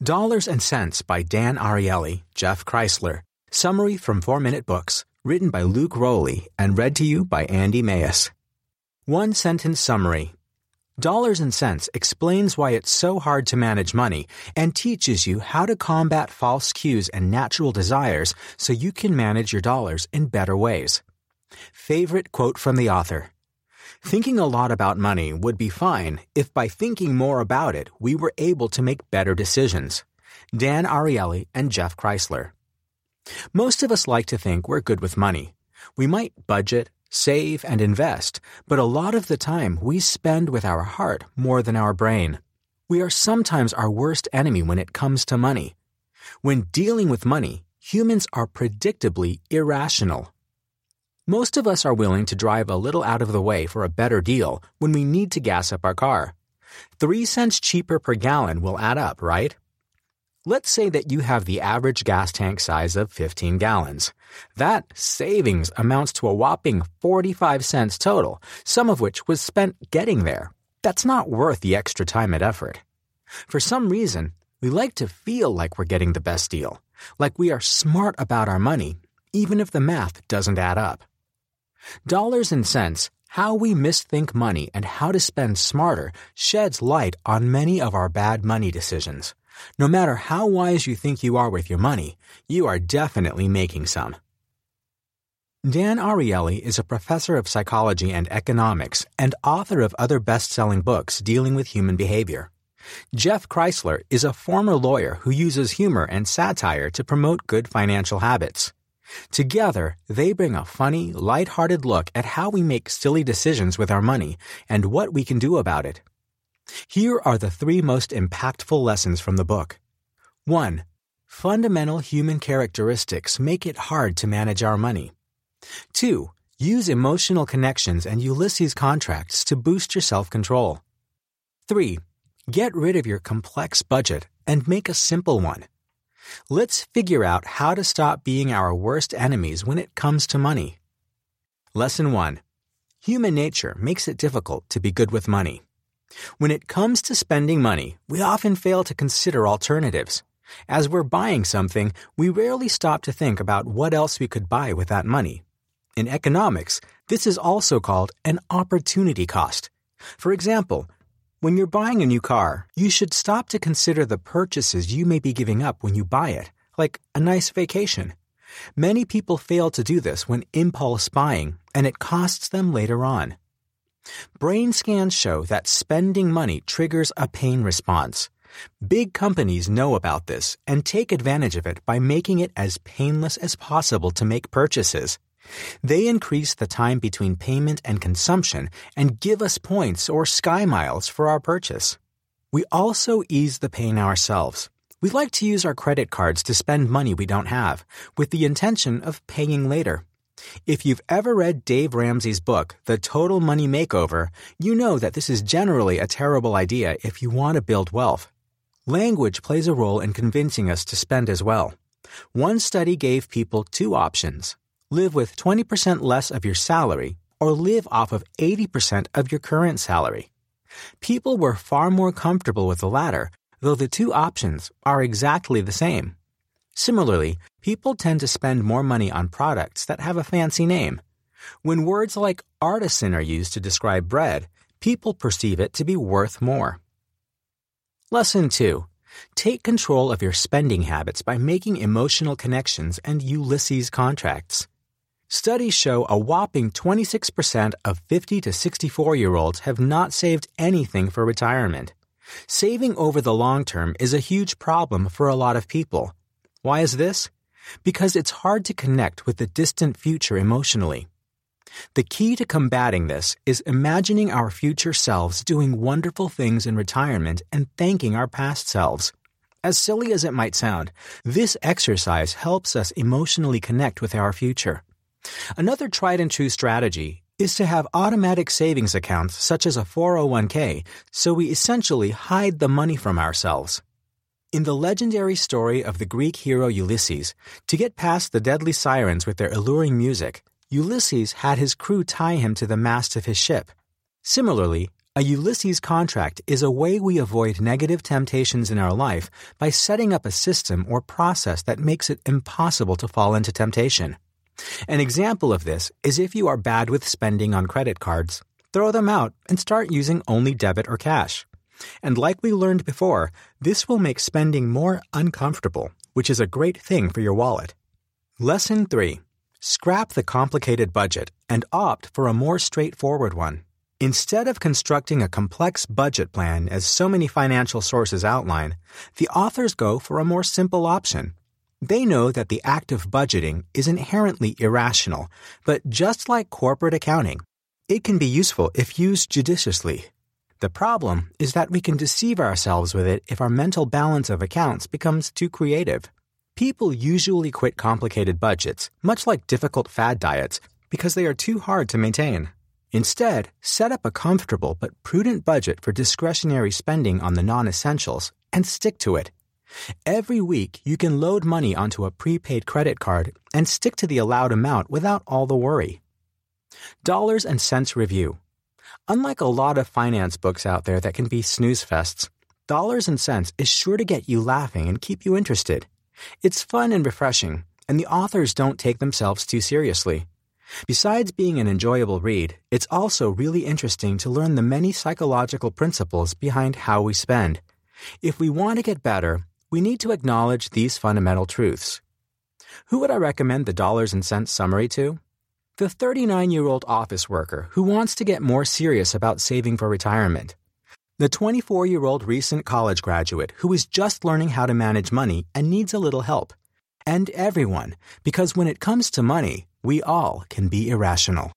Dollars and Sense by Dan Ariely, Jeff Kreisler. Summary from 4 Minute Books, written by Luke Rowley and read to you by Andy Mayes. One sentence summary. Dollars and Sense explains why it's so hard to manage money and teaches you how to combat false cues and natural desires so you can manage your dollars in better ways. Favorite quote from the author. Thinking a lot about money would be fine if by thinking more about it we were able to make better decisions. Dan Ariely and Jeff Kreisler. Most of us like to think we're good with money. We might budget, save, and invest, but a lot of the time we spend with our heart more than our brain. We are sometimes our worst enemy when it comes to money. When dealing with money, humans are predictably irrational. Most of us are willing to drive a little out of the way for a better deal when we need to gas up our car. Three cents cheaper per gallon will add up, right? Let's say that you have the average gas tank size of 15 gallons. That savings amounts to a whopping 45 cents total, some of which was spent getting there. That's not worth the extra time and effort. For some reason, we like to feel like we're getting the best deal, like we are smart about our money, even if the math doesn't add up. Dollars and Sense How We Misthink Money and How to Spend Smarter sheds light on many of our bad money decisions. No matter how wise you think you are with your money, you are definitely making some. Dan Ariely is a professor of psychology and economics and author of other best selling books dealing with human behavior. Jeff Kreisler is a former lawyer who uses humor and satire to promote good financial habits. Together, they bring a funny, light-hearted look at how we make silly decisions with our money and what we can do about it. Here are the three most impactful lessons from the book. 1. Fundamental human characteristics make it hard to manage our money. 2. Use emotional connections and Ulysses contracts to boost your self-control. 3. Get rid of your complex budget and make a simple one. Let's figure out how to stop being our worst enemies when it comes to money. Lesson 1. Human nature makes it difficult to be good with money. When it comes to spending money, we often fail to consider alternatives. As we're buying something, we rarely stop to think about what else we could buy with that money. In economics, this is also called an opportunity cost. For example, when you're buying a new car, you should stop to consider the purchases you may be giving up when you buy it, like a nice vacation. Many people fail to do this when impulse buying, and it costs them later on. Brain scans show that spending money triggers a pain response. Big companies know about this and take advantage of it by making it as painless as possible to make purchases. They increase the time between payment and consumption and give us points or sky miles for our purchase. We also ease the pain ourselves. We like to use our credit cards to spend money we don't have, with the intention of paying later. If you've ever read Dave Ramsey's book, The Total Money Makeover, you know that this is generally a terrible idea if you want to build wealth. Language plays a role in convincing us to spend as well. One study gave people two options live with 20% less of your salary, or live off of 80% of your current salary. People were far more comfortable with the latter, though the two options are exactly the same. Similarly, people tend to spend more money on products that have a fancy name. When words like artisan are used to describe bread, people perceive it to be worth more. Lesson 2. Take control of your spending habits by making emotional connections and Ulysses contracts. Studies show a whopping 26% of 50 to 64 year olds have not saved anything for retirement. Saving over the long term is a huge problem for a lot of people. Why is this? Because it's hard to connect with the distant future emotionally. The key to combating this is imagining our future selves doing wonderful things in retirement and thanking our past selves. As silly as it might sound, this exercise helps us emotionally connect with our future. Another tried and true strategy is to have automatic savings accounts such as a 401k so we essentially hide the money from ourselves. In the legendary story of the Greek hero Ulysses, to get past the deadly sirens with their alluring music, Ulysses had his crew tie him to the mast of his ship. Similarly, A Ulysses contract is a way we avoid negative temptations in our life by setting up a system or process that makes it impossible to fall into temptation. An example of this is if you are bad with spending on credit cards, throw them out and start using only debit or cash. And like we learned before, this will make spending more uncomfortable, which is a great thing for your wallet. Lesson 3 Scrap the complicated budget and opt for a more straightforward one. Instead of constructing a complex budget plan as so many financial sources outline, the authors go for a more simple option. They know that the act of budgeting is inherently irrational, but just like corporate accounting, it can be useful if used judiciously. The problem is that we can deceive ourselves with it if our mental balance of accounts becomes too creative. People usually quit complicated budgets, much like difficult fad diets, because they are too hard to maintain. Instead, set up a comfortable but prudent budget for discretionary spending on the non essentials and stick to it. Every week, you can load money onto a prepaid credit card and stick to the allowed amount without all the worry. Dollars and Sense Review Unlike a lot of finance books out there that can be snooze fests, Dollars and Sense is sure to get you laughing and keep you interested. It's fun and refreshing, and the authors don't take themselves too seriously. Besides being an enjoyable read, it's also really interesting to learn the many psychological principles behind how we spend. If we want to get better, we need to acknowledge these fundamental truths. Who would I recommend the dollars and sense summary to? The 39 year old office worker who wants to get more serious about saving for retirement. The 24 year old recent college graduate who is just learning how to manage money and needs a little help. And everyone, because when it comes to money, we all can be irrational.